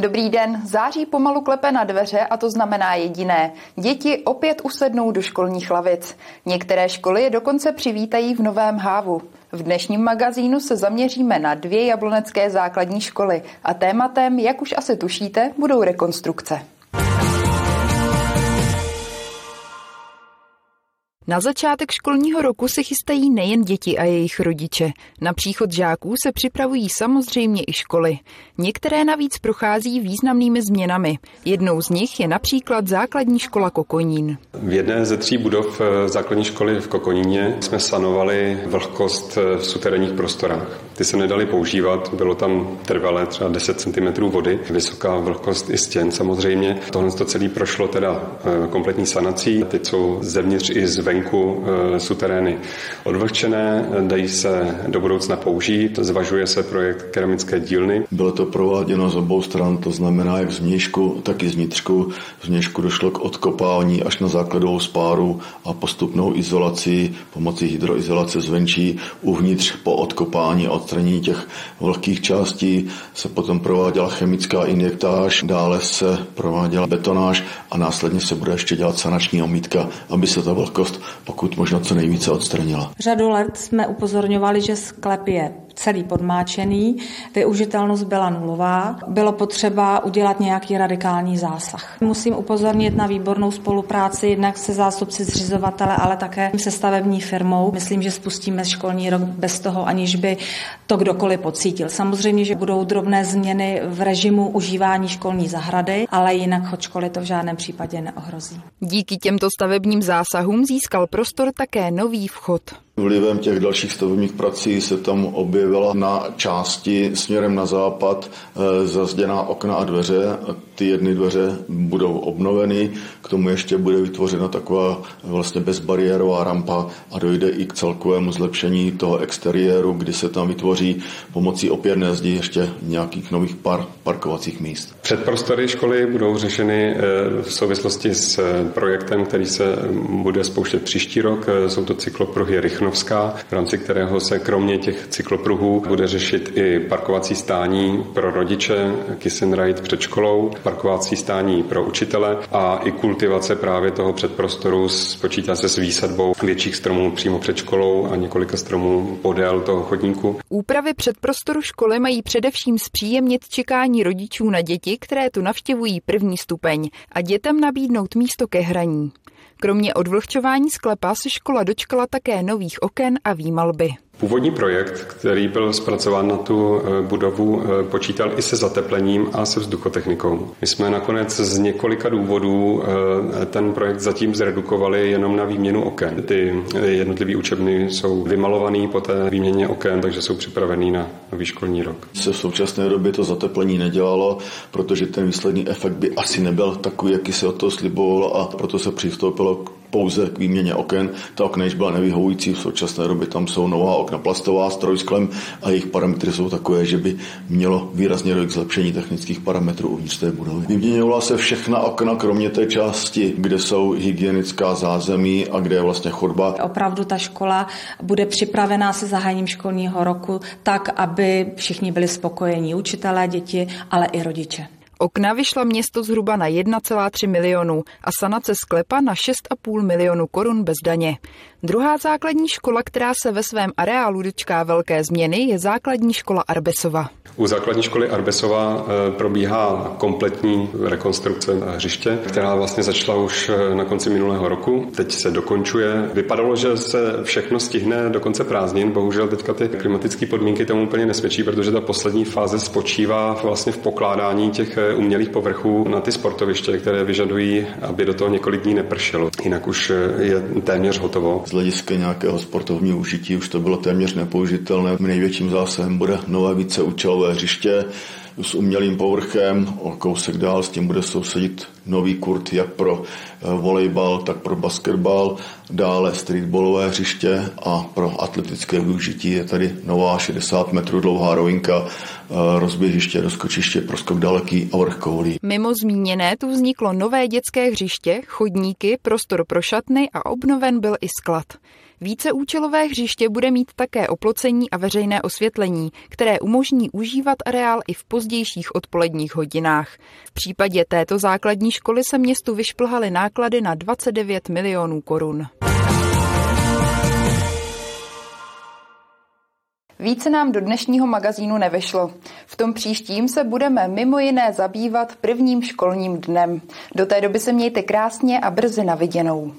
Dobrý den, září pomalu klepe na dveře a to znamená jediné. Děti opět usednou do školních lavic. Některé školy je dokonce přivítají v Novém Hávu. V dnešním magazínu se zaměříme na dvě jablonecké základní školy a tématem, jak už asi tušíte, budou rekonstrukce. Na začátek školního roku se chystají nejen děti a jejich rodiče. Na příchod žáků se připravují samozřejmě i školy. Některé navíc prochází významnými změnami. Jednou z nich je například základní škola Kokonín. V jedné ze tří budov eh, základní školy v Kokoníně jsme sanovali vlhkost eh, v suterénních prostorách. Ty se nedali používat, bylo tam trvalé třeba 10 cm vody, vysoká vlhkost i stěn samozřejmě. Tohle to celé prošlo teda eh, kompletní sanací. Teď jsou zevnitř i zvenku venku eh, suterény odvlhčené, dají se do budoucna použít, zvažuje se projekt keramické dílny. Bylo to prováděno z obou stran, to znamená jak z vnějšku, tak i z vnitřku. Z vnějšku došlo k odkopání až na základovou spáru a postupnou izolaci pomocí hydroizolace zvenčí. Uvnitř po odkopání a odstranění těch vlhkých částí se potom prováděla chemická injektáž, dále se prováděla betonáž a následně se bude ještě dělat sanační omítka, aby se ta vlhkost pokud možno co nejvíce odstranila. Řadu let jsme upozorňovali, že sklep je celý podmáčený, využitelnost byla nulová, bylo potřeba udělat nějaký radikální zásah. Musím upozornit na výbornou spolupráci jednak se zástupci zřizovatele, ale také se stavební firmou. Myslím, že spustíme školní rok bez toho, aniž by to kdokoliv pocítil. Samozřejmě, že budou drobné změny v režimu užívání školní zahrady, ale jinak chod školy to v žádném případě neohrozí. Díky těmto stavebním zásahům získal prostor také nový vchod. Vlivem těch dalších stavebních prací se tam objevila na části směrem na západ eh, zazděná okna a dveře. Ty jedny dveře budou obnoveny, k tomu ještě bude vytvořena taková vlastně bezbariérová rampa a dojde i k celkovému zlepšení toho exteriéru, kdy se tam vytvoří pomocí opěrné zdi ještě nějakých nových par parkovacích míst. Předprostory školy budou řešeny eh, v souvislosti s eh, projektem, který se bude spouštět příští rok. Jsou to cyklopruhy Rychno Trnovská, v rámci kterého se kromě těch cyklopruhů bude řešit i parkovací stání pro rodiče, kiss and před školou, parkovací stání pro učitele a i kultivace právě toho předprostoru spočítá se s výsadbou větších stromů přímo před školou a několika stromů podél toho chodníku. Úpravy předprostoru školy mají především zpříjemnit čekání rodičů na děti, které tu navštěvují první stupeň a dětem nabídnout místo ke hraní. Kromě odvlhčování sklepa se škola dočkala také nových oken a výmalby. Původní projekt, který byl zpracován na tu eh, budovu, eh, počítal i se zateplením a se vzduchotechnikou. My jsme nakonec z několika důvodů eh, ten projekt zatím zredukovali jenom na výměnu oken. Ty jednotlivé učebny jsou vymalované po té výměně oken, takže jsou připravený na nový školní rok. Se v současné době to zateplení nedělalo, protože ten výsledný efekt by asi nebyl takový, jaký se od toho slibovalo a proto se přistoupilo k pouze k výměně oken. Ta okna již byla nevyhovující, v současné době tam jsou nová okna plastová s trojsklem a jejich parametry jsou takové, že by mělo výrazně dojít k zlepšení technických parametrů uvnitř té budovy. Vyměňovala se všechna okna, kromě té části, kde jsou hygienická zázemí a kde je vlastně chodba. Opravdu ta škola bude připravená se zahájením školního roku tak, aby všichni byli spokojení, učitelé, děti, ale i rodiče. Okna vyšla město zhruba na 1,3 milionu a sanace sklepa na 6,5 milionu korun bez daně. Druhá základní škola, která se ve svém areálu dočká velké změny, je základní škola Arbesova. U základní školy Arbesova eh, probíhá kompletní rekonstrukce hřiště, která vlastně začala už eh, na konci minulého roku. Teď se dokončuje. Vypadalo, že se všechno stihne do konce prázdnin. Bohužel teďka ty klimatické podmínky tomu úplně nesvědčí, protože ta poslední fáze spočívá vlastně v pokládání těch eh, umělých povrchů na ty sportoviště, které vyžadují, aby do toho několik dní nepršelo. Jinak už je téměř hotovo. Z hlediska nějakého sportovního užití už to bylo téměř nepoužitelné. Největším zásahem bude nové víceúčelové hřiště s umělým povrchem. O kousek dál s tím bude sousedit nový kurt jak pro eh, volejbal, tak pro basketbal. Dále streetballové hřiště a pro atletické využití je tady nová 60 metrů dlouhá rovinka, eh, rozběžiště, rozkočiště pro skok daleký a vrch koulí. Mimo zmíněné tu vzniklo nové dětské hřiště, chodníky, prostor pro šatny a obnoven byl i sklad. Víceúčelové hřiště bude mít také oplocení a veřejné osvětlení, které umožní užívat areál i v pozdějších odpoledních hodinách. V případě této základní školy se městu vyšplhaly náklady na 29 milionů korun. Více nám do dnešního magazínu nevešlo. V tom příštím se budeme mimo jiné zabývat prvním školním dnem. Do té doby se mějte krásně a brzy na viděnou.